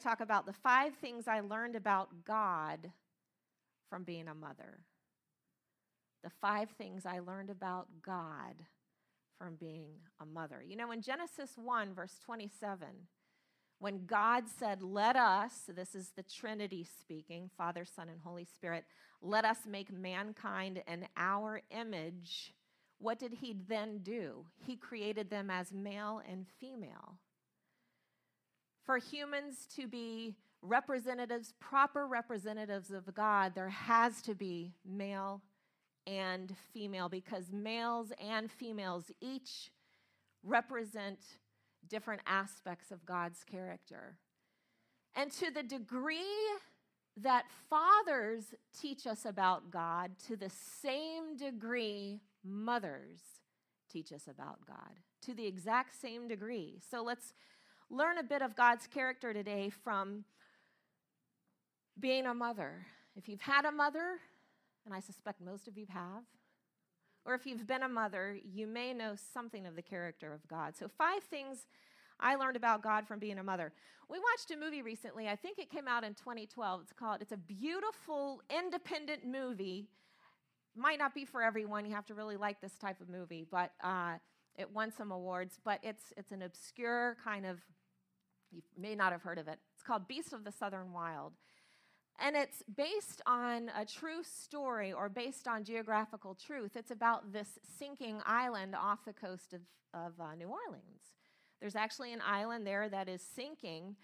to talk about the five things I learned about God from being a mother. The five things I learned about God from being a mother. You know, in Genesis 1, verse 27, when God said, Let us, this is the Trinity speaking, Father, Son, and Holy Spirit, let us make mankind in our image, what did he then do? He created them as male and female. For humans to be representatives, proper representatives of God, there has to be male and female because males and females each represent different aspects of God's character. And to the degree that fathers teach us about God, to the same degree mothers teach us about God, to the exact same degree. So let's learn a bit of God's character today from being a mother. If you've had a mother, and I suspect most of you have, or if you've been a mother, you may know something of the character of God. So, five things I learned about God from being a mother. We watched a movie recently. I think it came out in 2012. It's called, it's a beautiful, independent movie. Might not be for everyone. You have to really like this type of movie, but uh, it won some awards. But it's, it's an obscure kind of, you may not have heard of it. It's called Beast of the Southern Wild. And it's based on a true story or based on geographical truth. It's about this sinking island off the coast of, of uh, New Orleans. There's actually an island there that is sinking,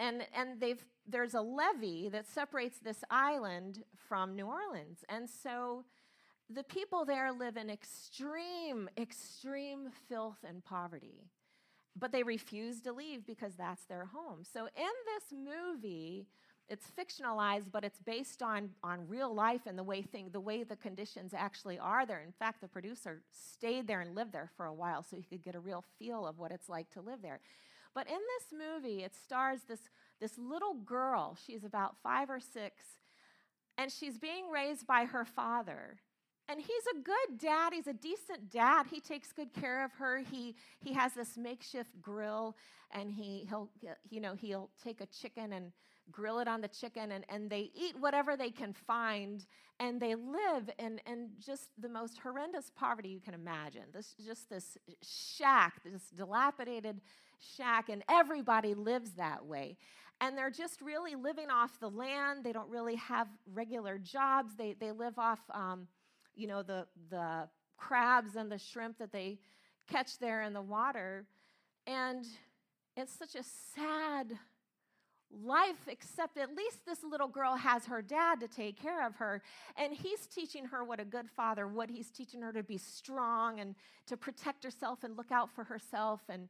and, and they've, there's a levee that separates this island from New Orleans. And so the people there live in extreme, extreme filth and poverty. But they refuse to leave because that's their home. So in this movie, it's fictionalized, but it's based on, on real life and the way thing, the way the conditions actually are there. In fact, the producer stayed there and lived there for a while so he could get a real feel of what it's like to live there. But in this movie, it stars this, this little girl. She's about five or six, and she's being raised by her father. And he's a good dad. He's a decent dad. He takes good care of her. He, he has this makeshift grill, and he, he'll, you know, he'll take a chicken and grill it on the chicken, and, and they eat whatever they can find, and they live in, in just the most horrendous poverty you can imagine. This just this shack, this dilapidated shack, and everybody lives that way. And they're just really living off the land. They don't really have regular jobs. They, they live off um, you know, the, the crabs and the shrimp that they catch there in the water. And it's such a sad life, except at least this little girl has her dad to take care of her. And he's teaching her what a good father would. He's teaching her to be strong and to protect herself and look out for herself. And,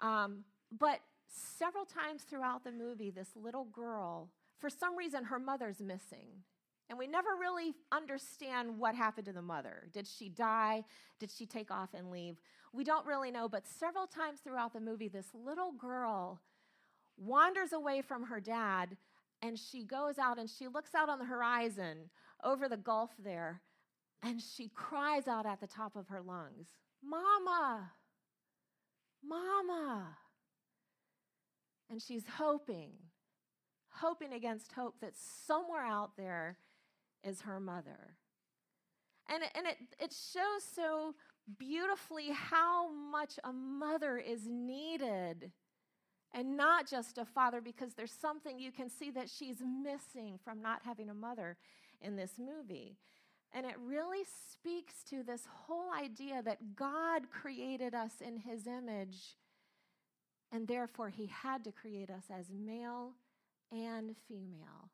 um, but several times throughout the movie, this little girl, for some reason, her mother's missing. And we never really understand what happened to the mother. Did she die? Did she take off and leave? We don't really know, but several times throughout the movie, this little girl wanders away from her dad and she goes out and she looks out on the horizon over the gulf there and she cries out at the top of her lungs, Mama, Mama. And she's hoping, hoping against hope that somewhere out there is her mother. And, and it, it shows so beautifully how much a mother is needed and not just a father, because there's something you can see that she's missing from not having a mother in this movie. And it really speaks to this whole idea that God created us in his image, and therefore he had to create us as male and female.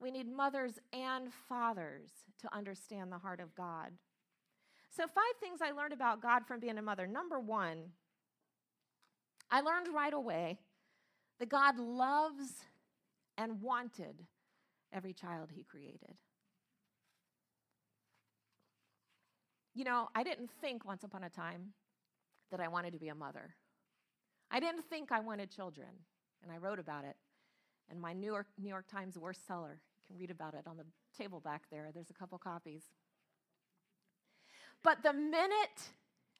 We need mothers and fathers to understand the heart of God. So, five things I learned about God from being a mother. Number one, I learned right away that God loves and wanted every child he created. You know, I didn't think once upon a time that I wanted to be a mother. I didn't think I wanted children, and I wrote about it in my New York, New York Times worst seller You can read about it on the table back there. There's a couple copies. But the minute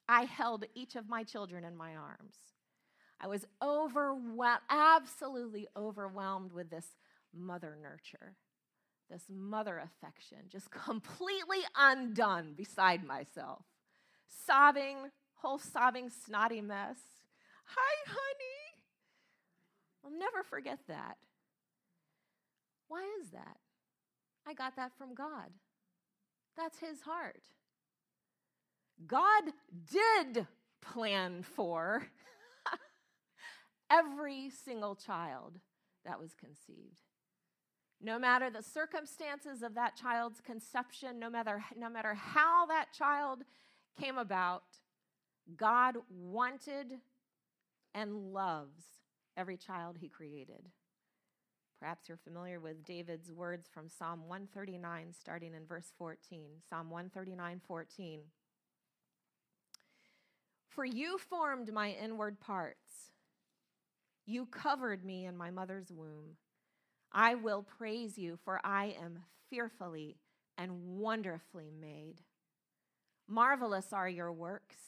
I held each of my children in my arms, I was overwhelmed, absolutely overwhelmed with this mother nurture, this mother affection, just completely undone beside myself. Sobbing, whole sobbing, snotty mess. Hi, honey. I'll never forget that. Why is that? I got that from God. That's his heart. God did plan for every single child that was conceived. No matter the circumstances of that child's conception, no matter, no matter how that child came about, God wanted and loves every child he created. Perhaps you're familiar with David's words from Psalm 139, starting in verse 14. Psalm 139, 14. For you formed my inward parts, you covered me in my mother's womb. I will praise you, for I am fearfully and wonderfully made. Marvelous are your works,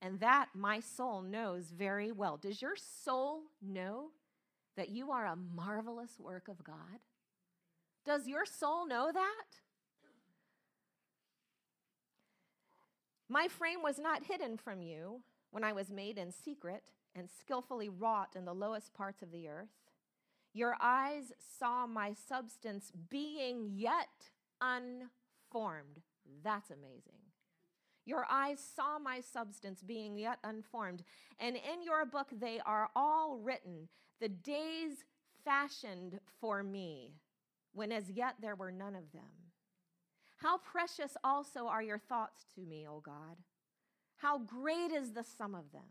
and that my soul knows very well. Does your soul know that you are a marvelous work of God? Does your soul know that? My frame was not hidden from you when I was made in secret and skillfully wrought in the lowest parts of the earth. Your eyes saw my substance being yet unformed. That's amazing. Your eyes saw my substance being yet unformed, and in your book they are all written, the days fashioned for me, when as yet there were none of them. How precious also are your thoughts to me, O God. How great is the sum of them.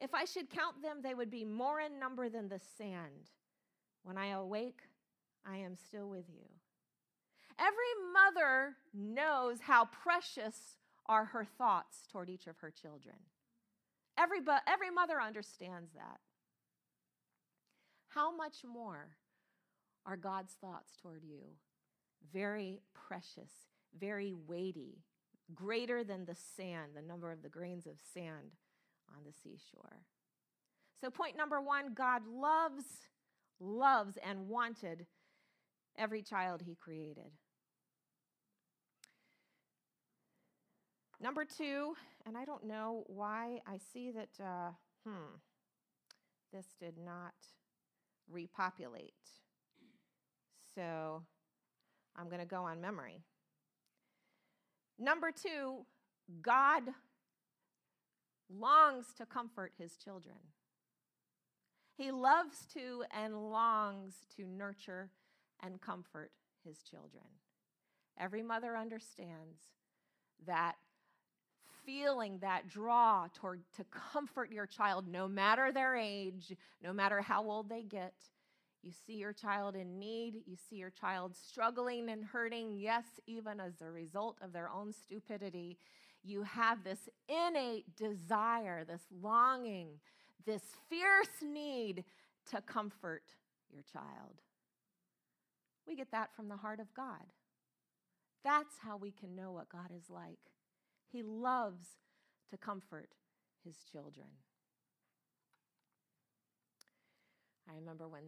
If I should count them, they would be more in number than the sand. When I awake, I am still with you. Every mother knows how precious are her thoughts toward each of her children. Every, every mother understands that. How much more are God's thoughts toward you? Very precious, very weighty, greater than the sand, the number of the grains of sand on the seashore. So, point number one God loves, loves, and wanted every child he created. Number two, and I don't know why I see that, uh, hmm, this did not repopulate. So I'm going to go on memory. Number two, God longs to comfort his children. He loves to and longs to nurture and comfort his children. Every mother understands that feeling that draw toward to comfort your child no matter their age, no matter how old they get. You see your child in need, you see your child struggling and hurting, yes, even as a result of their own stupidity. You have this innate desire, this longing, this fierce need to comfort your child. We get that from the heart of God. That's how we can know what God is like. He loves to comfort his children. I remember when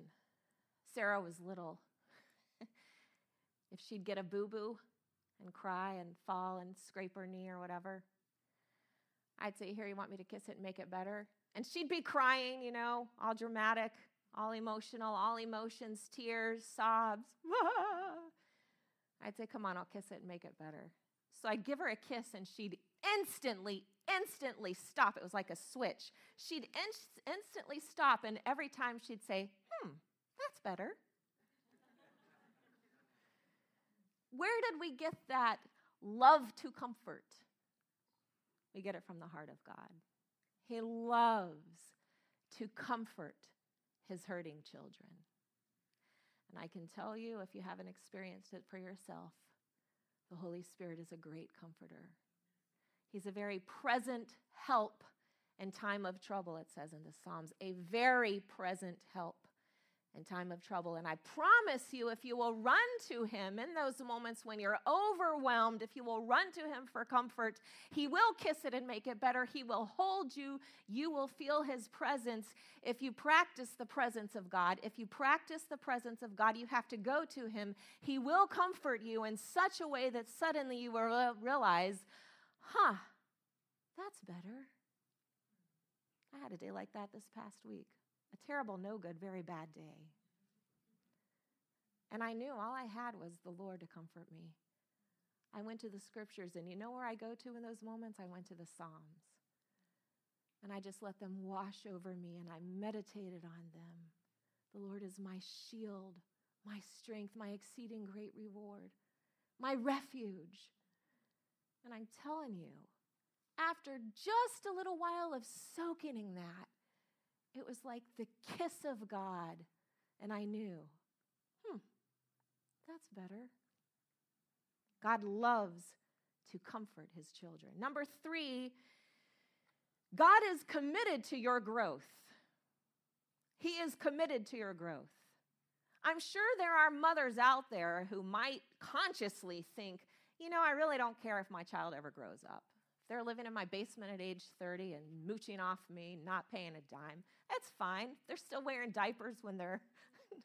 Sarah was little, if she'd get a boo boo and cry and fall and scrape her knee or whatever, I'd say, Here, you want me to kiss it and make it better? And she'd be crying, you know, all dramatic, all emotional, all emotions, tears, sobs. I'd say, Come on, I'll kiss it and make it better. So I'd give her a kiss and she'd instantly, instantly stop. It was like a switch. She'd in- instantly stop, and every time she'd say, Hmm, that's better. Where did we get that love to comfort? We get it from the heart of God. He loves to comfort his hurting children. And I can tell you, if you haven't experienced it for yourself, the Holy Spirit is a great comforter. He's a very present help in time of trouble, it says in the Psalms, a very present help in time of trouble. And I promise you, if you will run to him in those moments when you're overwhelmed, if you will run to him for comfort, he will kiss it and make it better. He will hold you. You will feel his presence. If you practice the presence of God, if you practice the presence of God, you have to go to him. He will comfort you in such a way that suddenly you will realize, huh, that's better. I had a day like that this past week. A terrible, no good, very bad day. And I knew all I had was the Lord to comfort me. I went to the scriptures, and you know where I go to in those moments? I went to the Psalms. And I just let them wash over me, and I meditated on them. The Lord is my shield, my strength, my exceeding great reward, my refuge. And I'm telling you, after just a little while of soaking in that, it was like the kiss of God. And I knew, hmm, that's better. God loves to comfort his children. Number three, God is committed to your growth. He is committed to your growth. I'm sure there are mothers out there who might consciously think, you know, I really don't care if my child ever grows up. They're living in my basement at age 30 and mooching off me, not paying a dime. That's fine. They're still wearing diapers when they're,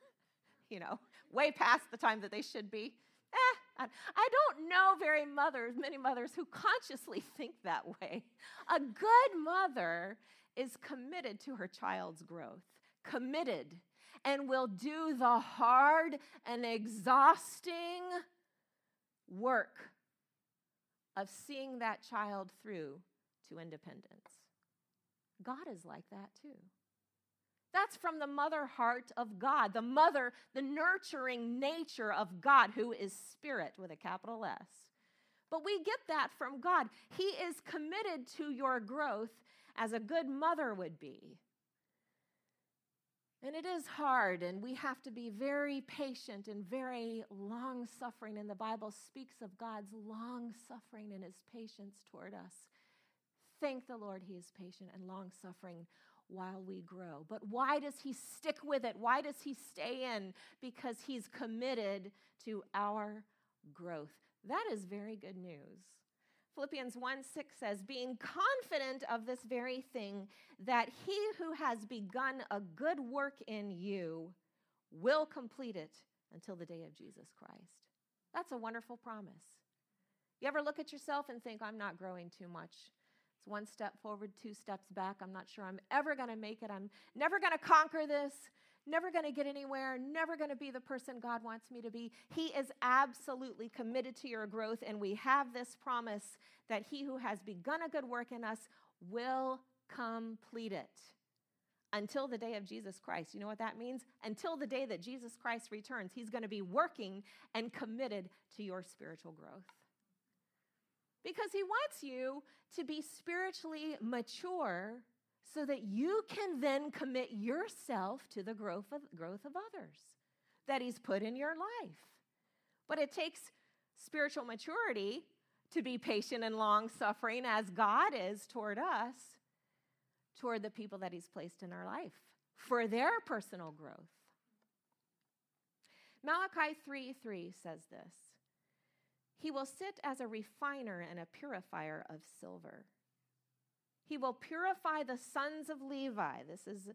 you know, way past the time that they should be. Eh, I don't know very mothers, many mothers who consciously think that way. A good mother is committed to her child's growth, committed, and will do the hard and exhausting work of seeing that child through to independence. God is like that too. That's from the mother heart of God, the mother, the nurturing nature of God, who is spirit with a capital S. But we get that from God. He is committed to your growth as a good mother would be. And it is hard, and we have to be very patient and very long suffering. And the Bible speaks of God's long suffering and his patience toward us. Thank the Lord, he is patient and long suffering while we grow. But why does he stick with it? Why does he stay in? Because he's committed to our growth. That is very good news. Philippians 1 6 says, being confident of this very thing, that he who has begun a good work in you will complete it until the day of Jesus Christ. That's a wonderful promise. You ever look at yourself and think, I'm not growing too much? It's one step forward, two steps back. I'm not sure I'm ever going to make it. I'm never going to conquer this never going to get anywhere, never going to be the person God wants me to be. He is absolutely committed to your growth, and we have this promise that he who has begun a good work in us will complete it until the day of Jesus Christ. You know what that means? Until the day that Jesus Christ returns, he's going to be working and committed to your spiritual growth. Because he wants you to be spiritually mature so that you can then commit yourself to the growth of, growth of others that He's put in your life. But it takes spiritual maturity to be patient and long suffering as God is toward us, toward the people that He's placed in our life for their personal growth. Malachi 3 3 says this He will sit as a refiner and a purifier of silver. He will purify the sons of Levi. This is,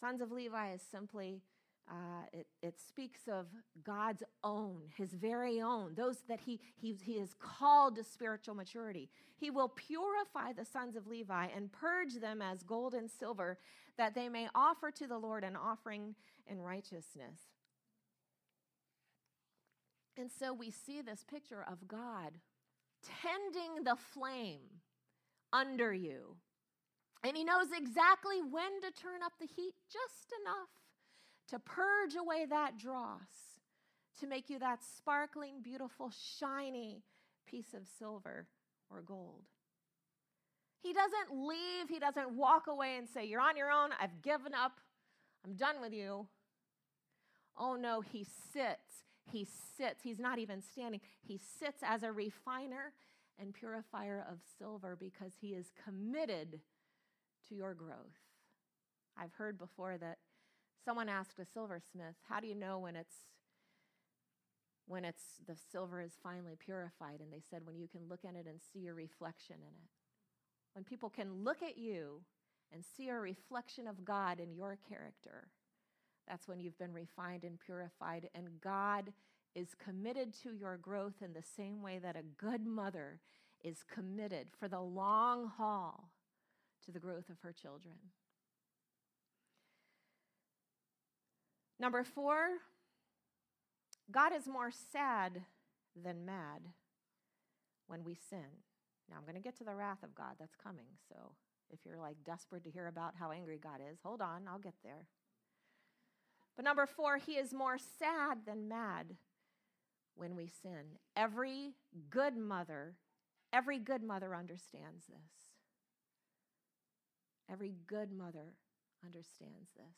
sons of Levi is simply, uh, it, it speaks of God's own, his very own, those that he, he, he is called to spiritual maturity. He will purify the sons of Levi and purge them as gold and silver, that they may offer to the Lord an offering in righteousness. And so we see this picture of God tending the flame under you. And he knows exactly when to turn up the heat just enough to purge away that dross, to make you that sparkling, beautiful, shiny piece of silver or gold. He doesn't leave, he doesn't walk away and say, You're on your own, I've given up, I'm done with you. Oh no, he sits. He sits. He's not even standing. He sits as a refiner and purifier of silver because he is committed to your growth. I've heard before that Someone asked a silversmith, How do you know when it's when it's the silver is finally purified and they said when you can look at it and see your reflection in it when people can look at you and see a reflection of god in your character that's when you've been refined and purified and god is committed to your growth in the same way that a good mother is committed for the long haul to the growth of her children number 4 God is more sad than mad when we sin. Now, I'm going to get to the wrath of God that's coming. So if you're like desperate to hear about how angry God is, hold on, I'll get there. But number four, he is more sad than mad when we sin. Every good mother, every good mother understands this. Every good mother understands this.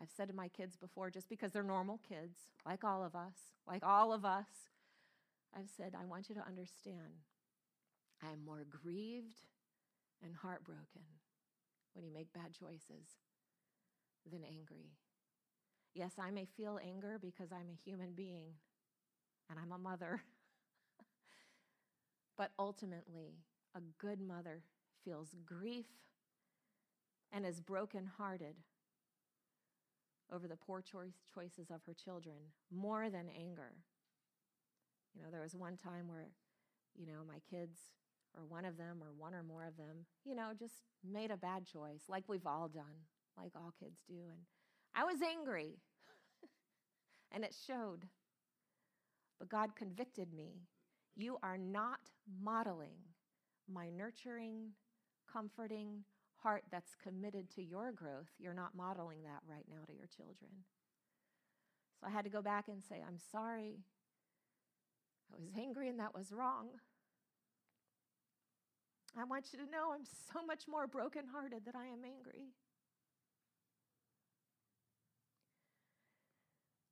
I've said to my kids before, just because they're normal kids, like all of us, like all of us, I've said, I want you to understand I am more grieved and heartbroken when you make bad choices than angry. Yes, I may feel anger because I'm a human being and I'm a mother. but ultimately, a good mother feels grief and is brokenhearted over the poor choice, choices of her children more than anger. You know, there was one time where, you know, my kids, or one of them, or one or more of them, you know, just made a bad choice, like we've all done, like all kids do. And I was angry, and it showed. But God convicted me. You are not modeling my nurturing, comforting, heart that's committed to your growth, you're not modeling that right now to your children. So I had to go back and say, I'm sorry. I was angry and that was wrong. I want you to know I'm so much more brokenhearted that I am angry.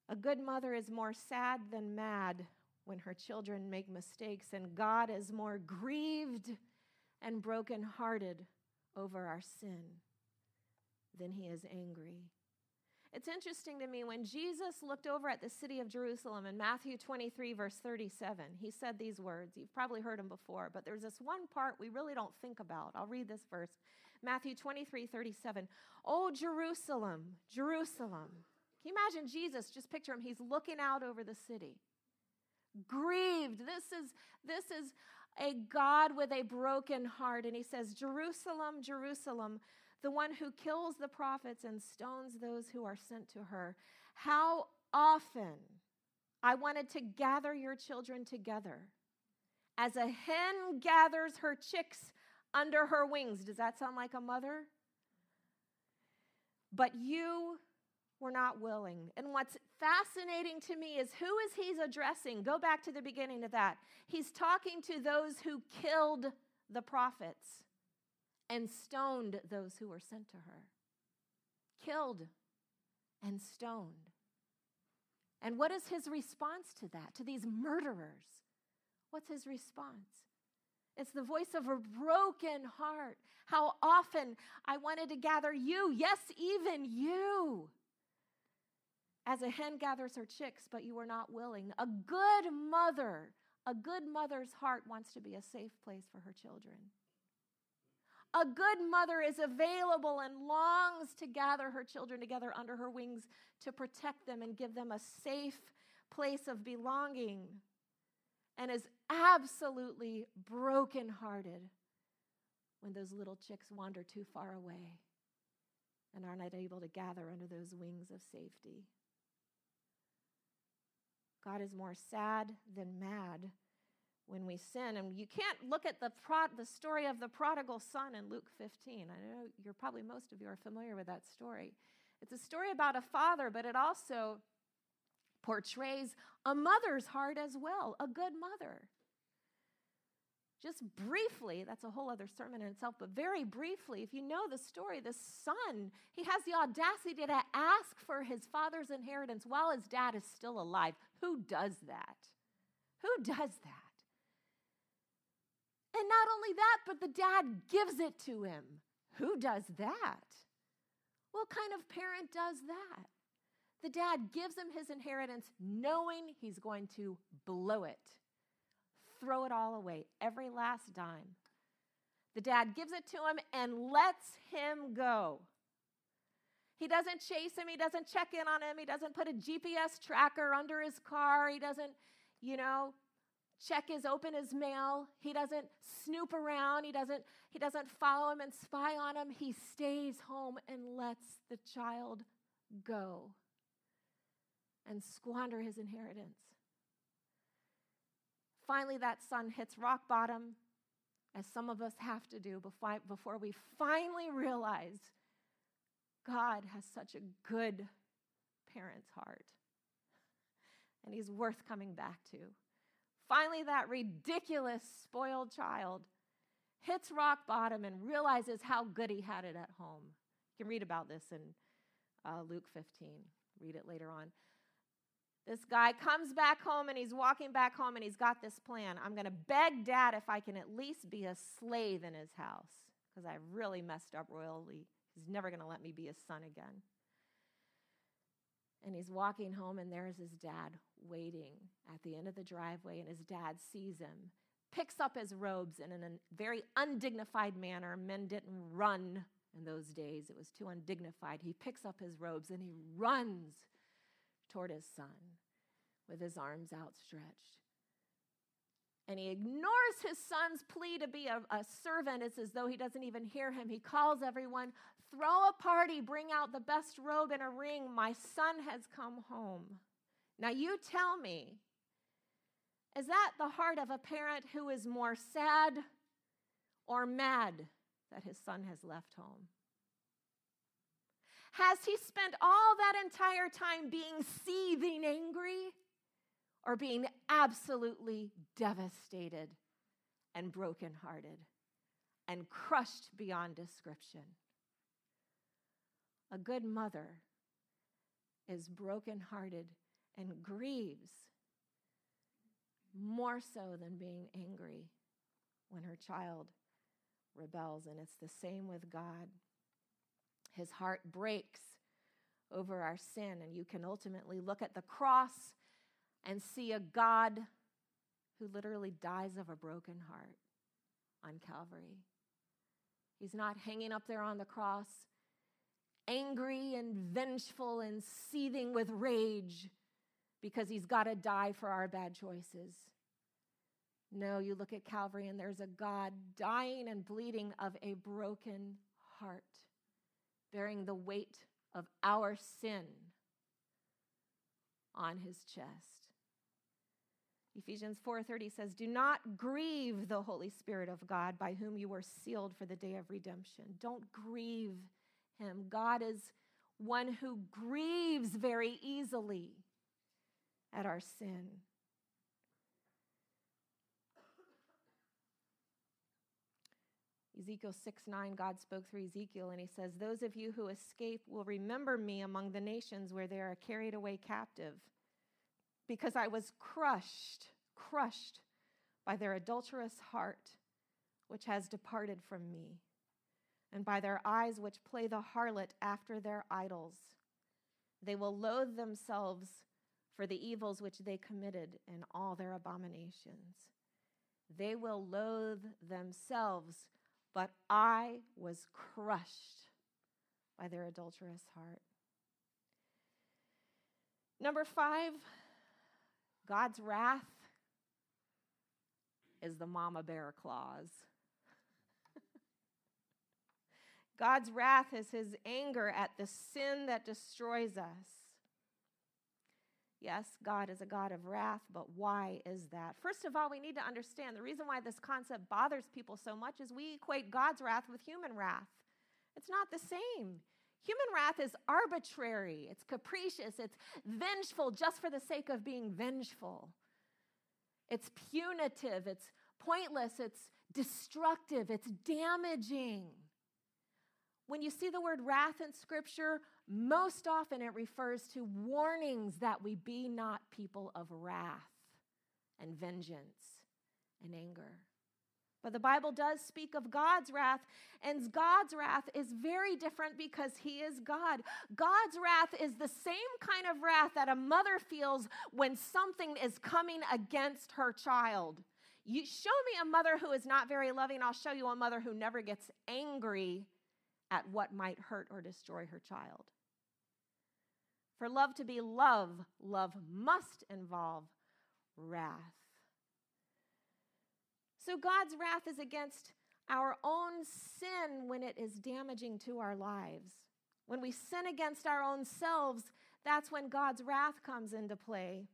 A good mother is more sad than mad when her children make mistakes, and God is more grieved and brokenhearted over our sin then he is angry. It's interesting to me when Jesus looked over at the city of Jerusalem in Matthew 23, verse 37, he said these words. You've probably heard them before, but there's this one part we really don't think about. I'll read this verse Matthew 23, 37. Oh, Jerusalem, Jerusalem. Can you imagine Jesus? Just picture him. He's looking out over the city. Grieved. This is, this is a God with a broken heart. And he says, Jerusalem, Jerusalem, the one who kills the prophets and stones those who are sent to her. How often I wanted to gather your children together as a hen gathers her chicks under her wings. Does that sound like a mother? But you were not willing. And what's fascinating to me is who is he's addressing? Go back to the beginning of that. He's talking to those who killed the prophets and stoned those who were sent to her. Killed and stoned. And what is his response to that, to these murderers? What's his response? It's the voice of a broken heart. How often I wanted to gather you, yes, even you, as a hen gathers her chicks, but you are not willing. A good mother, a good mother's heart wants to be a safe place for her children. A good mother is available and longs to gather her children together under her wings to protect them and give them a safe place of belonging and is absolutely brokenhearted when those little chicks wander too far away and are not able to gather under those wings of safety. God is more sad than mad when we sin. And you can't look at the, prod, the story of the prodigal son in Luke 15. I know you're probably, most of you are familiar with that story. It's a story about a father, but it also portrays a mother's heart as well, a good mother. Just briefly, that's a whole other sermon in itself, but very briefly, if you know the story, the son, he has the audacity to ask for his father's inheritance while his dad is still alive. Who does that? Who does that? And not only that, but the dad gives it to him. Who does that? What kind of parent does that? The dad gives him his inheritance knowing he's going to blow it, throw it all away, every last dime. The dad gives it to him and lets him go. He doesn't chase him. He doesn't check in on him. He doesn't put a GPS tracker under his car. He doesn't, you know, check his open his mail. He doesn't snoop around. He doesn't he doesn't follow him and spy on him. He stays home and lets the child go and squander his inheritance. Finally that son hits rock bottom as some of us have to do before we finally realize God has such a good parent's heart. And he's worth coming back to. Finally, that ridiculous spoiled child hits rock bottom and realizes how good he had it at home. You can read about this in uh, Luke 15. Read it later on. This guy comes back home and he's walking back home and he's got this plan. I'm going to beg dad if I can at least be a slave in his house because I really messed up royally. He's never going to let me be his son again. And he's walking home, and there's his dad waiting at the end of the driveway, and his dad sees him, picks up his robes, in a very undignified manner, men didn't run in those days, it was too undignified. He picks up his robes and he runs toward his son with his arms outstretched. And he ignores his son's plea to be a, a, servant. It's as though he doesn't even hear him. He calls everyone, throw a party, bring out the best robe and a ring. My son has come home. Now you tell me, is that the heart of a parent who is more sad or mad that his son has left home? Has he spent all that entire time being seething angry or being absolutely devastated and brokenhearted and crushed beyond description? A good mother is brokenhearted and grieves more so than being angry when her child rebels. And it's the same with God. His heart breaks over our sin, and you can ultimately look at the cross and see a God who literally dies of a broken heart on Calvary. He's not hanging up there on the cross, angry and vengeful and seething with rage because he's got to die for our bad choices. No, you look at Calvary and there's a God dying and bleeding of a broken heart, bearing the weight of our sin on his chest. Ephesians 4:30 says, "Do not grieve the Holy Spirit of God by whom you were sealed for the day of redemption." Don't grieve him. God is one who grieves very easily at our sin. Ezekiel 6 9, God spoke through Ezekiel, and he says, Those of you who escape will remember me among the nations where they are carried away captive, because I was crushed, crushed by their adulterous heart, which has departed from me, and by their eyes which play the harlot after their idols. They will loathe themselves for the evils which they committed and all their abominations. They will loathe themselves, but I was crushed by their adulterous heart. Number five, God's wrath is the mama bear clause. God's wrath is his anger at the sin that destroys us. Yes, God is a God of wrath, but why is that? First of all, we need to understand the reason why this concept bothers people so much is we equate God's wrath with human wrath. It's not the same. Human wrath is arbitrary, it's capricious, it's vengeful just for the sake of being vengeful. It's punitive, it's pointless, it's destructive, it's damaging. When you see the word wrath in Scripture, most often it refers to warnings that we be not people of wrath and vengeance and anger. But the Bible does speak of God's wrath, and God's wrath is very different because He is God. God's wrath is the same kind of wrath that a mother feels when something is coming against her child. You show me a mother who is not very loving, I'll show you a mother who never gets angry at what might hurt or destroy her child. For love to be love, love must involve wrath. So God's wrath is against our own sin when it is damaging to our lives. When we sin against our own selves, that's when God's wrath comes into play.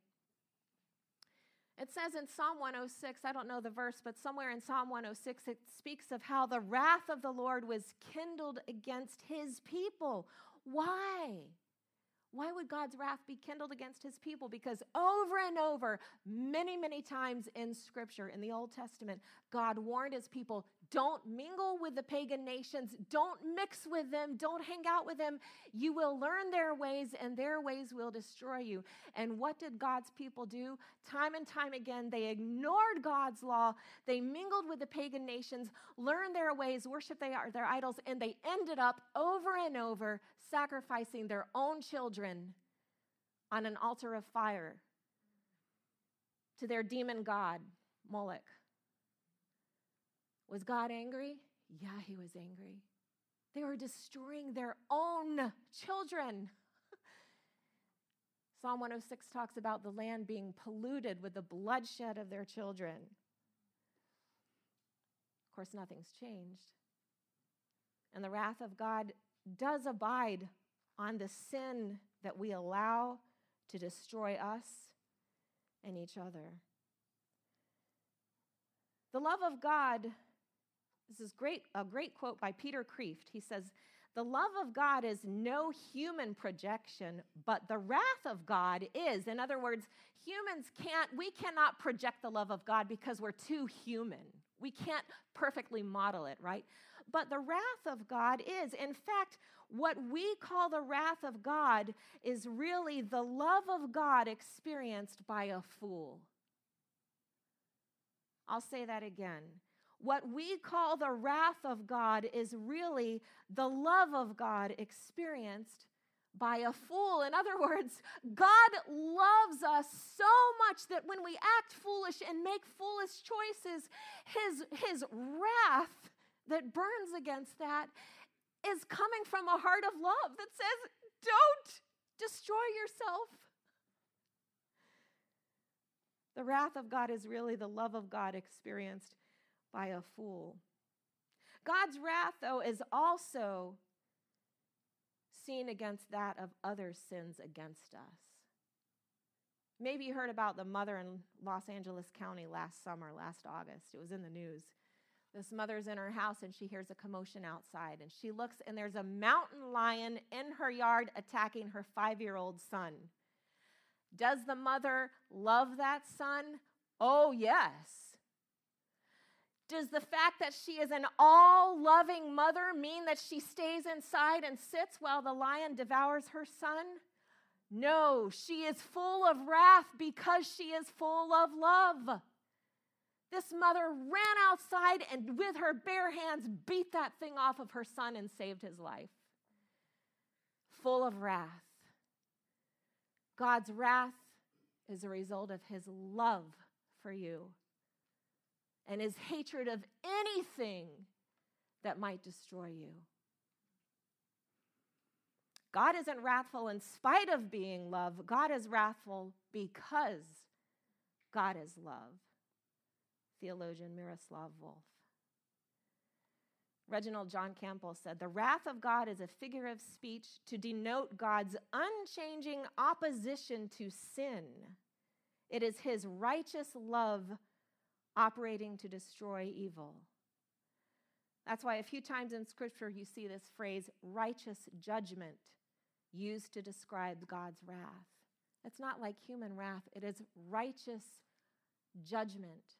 It says in Psalm 106, I don't know the verse, but somewhere in Psalm 106, it speaks of how the wrath of the Lord was kindled against his people. Why? Why would God's wrath be kindled against his people? Because over and over, many, many times in Scripture, in the Old Testament, God warned his people don't mingle with the pagan nations, don't mix with them, don't hang out with them. You will learn their ways, and their ways will destroy you. And what did God's people do? Time and time again, they ignored God's law, they mingled with the pagan nations, learned their ways, worshiped their, idols, and they ended up over and over sacrificing their own children on an altar of fire to their demon god, Moloch. Was God angry? Yeah, he was angry. They were destroying their own children. Psalm 106 talks about the land being polluted with the bloodshed of their children. Of course, nothing's changed. And the wrath of God does abide on the sin that we allow to destroy us and each other. The love of God, this is great, a great quote by Peter Kreeft. He says, The love of God is no human projection, but the wrath of God is. In other words, humans can't, we cannot project the love of God because we're too human. We can't perfectly model it, right? But the wrath of God is. In fact, what we call the wrath of God is really the love of God experienced by a fool. I'll say that again. What we call the wrath of God is really the love of God experienced by a fool. In other words, God loves us so much that when we act foolish and make foolish choices, his, his wrath that burns against that is coming from a heart of love that says, don't destroy yourself. The wrath of God is really the love of God experienced by a fool. God's wrath, though, is also seen against that of other sins against us. Maybe you heard about the mother in Los Angeles County last summer, last August. It was in the news. This mother's in her house and she hears a commotion outside. And she looks, and there's a mountain lion in her yard attacking her five year old son. Does the mother love that son? Oh, yes. Does the fact that she is an all loving mother mean that she stays inside and sits while the lion devours her son? No, she is full of wrath because she is full of love. This mother ran outside and with her bare hands beat that thing off of her son and saved his life. Full of wrath. God's wrath is a result of his love for you and his hatred of anything that might destroy you. God isn't wrathful in spite of being love. God is wrathful because God is love theologian Miroslav Volf. Reginald John Campbell said, The wrath of God is a figure of speech to denote God's unchanging opposition to sin. It is his righteous love operating to destroy evil. That's why a few times in Scripture you see this phrase, righteous judgment, used to describe God's wrath. It's not like human wrath, it is righteous judgment.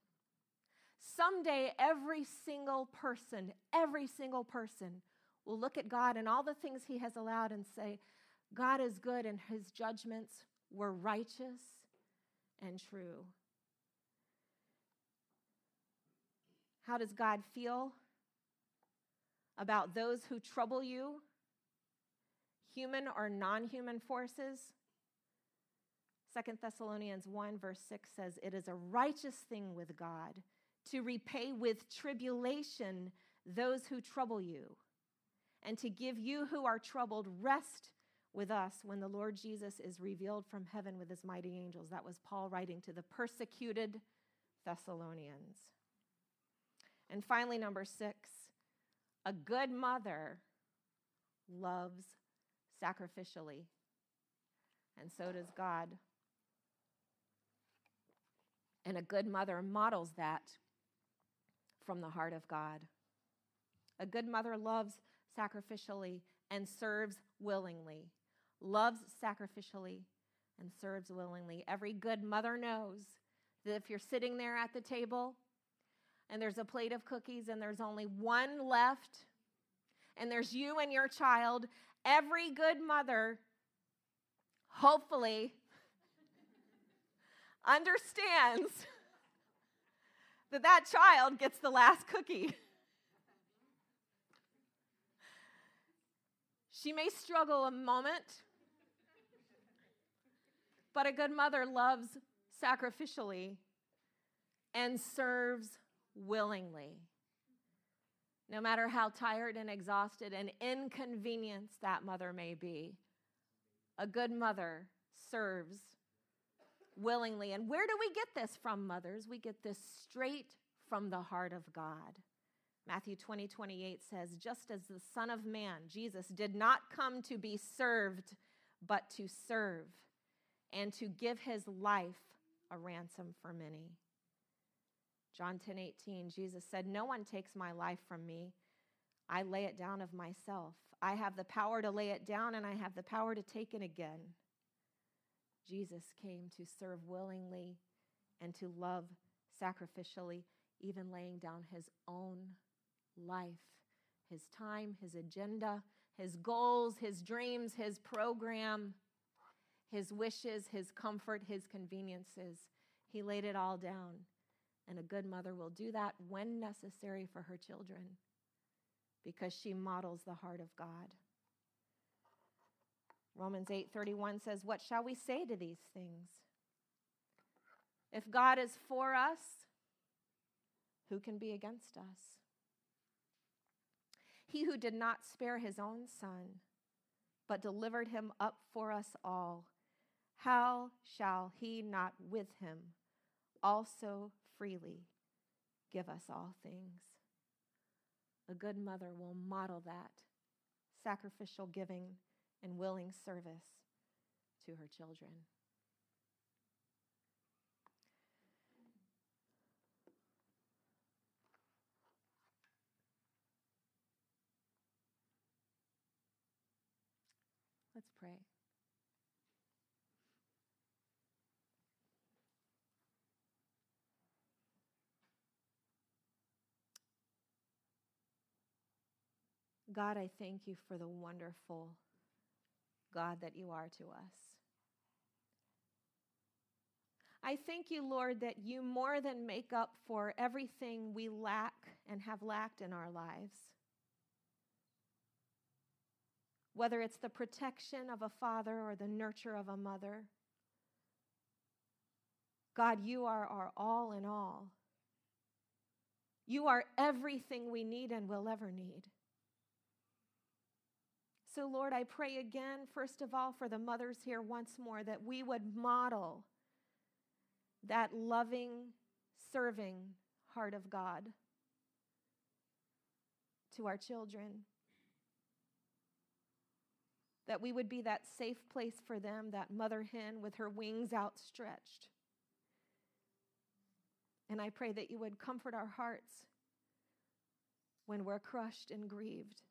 Someday, every single person, every single person will look at God and all the things He has allowed and say, God is good and His judgments were righteous and true. How does God feel about those who trouble you? Human or non human forces? Second Thessalonians 1, verse 6 says, It is a righteous thing with God to repay with tribulation those who trouble you, and to give you who are troubled rest with us when the Lord Jesus is revealed from heaven with his mighty angels. That was Paul writing to the persecuted Thessalonians. And finally, number six, a good mother loves sacrificially, and so does God. And a good mother models that from the heart of God. A good mother loves sacrificially and serves willingly. Loves sacrificially and serves willingly. Every good mother knows that if you're sitting there at the table and there's a plate of cookies and there's only one left, and there's you and your child, every good mother, hopefully, understands that that child gets the last cookie. She may struggle a moment, but a good mother loves sacrificially and serves willingly. No matter how tired and exhausted and inconvenienced that mother may be, a good mother serves willingly. And where do we get this from, mothers? We get this straight from the heart of God. Matthew 20, 28 says, Just as the Son of Man, Jesus, did not come to be served, but to serve and to give his life a ransom for many. John 10, 18, Jesus said, No one takes my life from me. I lay it down of myself. I have the power to lay it down, and I have the power to take it again. Jesus came to serve willingly and to love sacrificially, even laying down his own life, his time, his agenda, his goals, his dreams, his program, his wishes, his comfort, his conveniences. He laid it all down. And a good mother will do that when necessary for her children because she models the heart of God. Romans 8:31 says, "What shall we say to these things? If God is for us, who can be against us? He who did not spare his own son, but delivered him up for us all, how shall he not with him also freely give us all things? A good mother will model that sacrificial giving and willing service to her children. Let's pray. God, I thank you for the wonderful God that you are to us. I thank you, Lord, that you more than make up for everything we lack and have lacked in our lives. Whether it's the protection of a father or the nurture of a mother, God, you are our all in all. You are everything we need and will ever need. So, Lord, I pray again, first of all, for the mothers here once more, that we would model that loving, serving heart of God to our children. That we would be that safe place for them, that mother hen with her wings outstretched. And I pray that you would comfort our hearts when we're crushed and grieved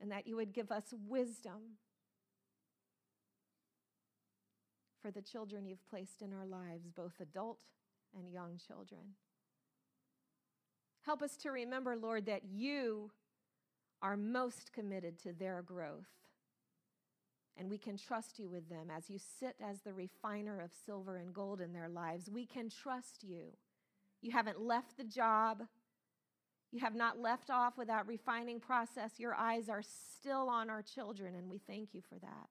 and that you would give us wisdom for the children you've placed in our lives, both adult and young children. Help us to remember, Lord, that you are most committed to their growth. And we can trust you with them as you sit as the refiner of silver and gold in their lives. We can trust you. You haven't left the job You have not left off without refining process. Your eyes are still on our children, and we thank you for that.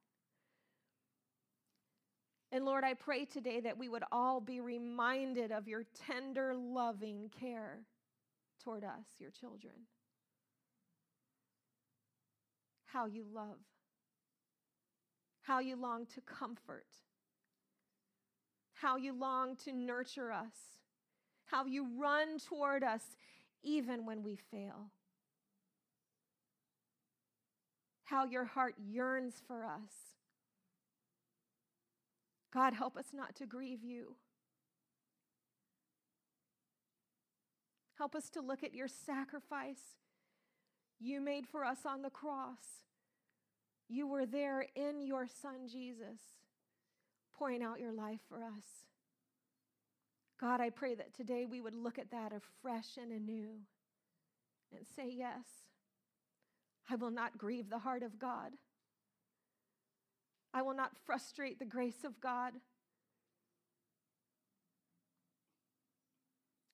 And Lord, I pray today that we would all be reminded of your tender, loving care toward us, your children. How you love, how you long to comfort, how you long to nurture us, how you run toward us even when we fail, how your heart yearns for us. God, help us not to grieve you. Help us to look at your sacrifice you made for us on the cross. You were there in your Son, Jesus, pouring out your life for us. God, I pray that today we would look at that afresh and anew and say, Yes, I will not grieve the heart of God. I will not frustrate the grace of God.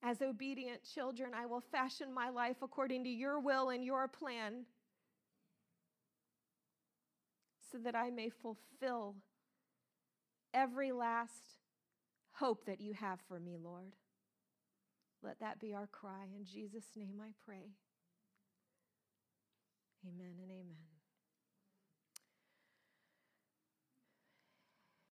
As obedient children, I will fashion my life according to your will and your plan so that I may fulfill every last hope that you have for me, Lord. Let that be our cry. In Jesus' name I pray. Amen and amen.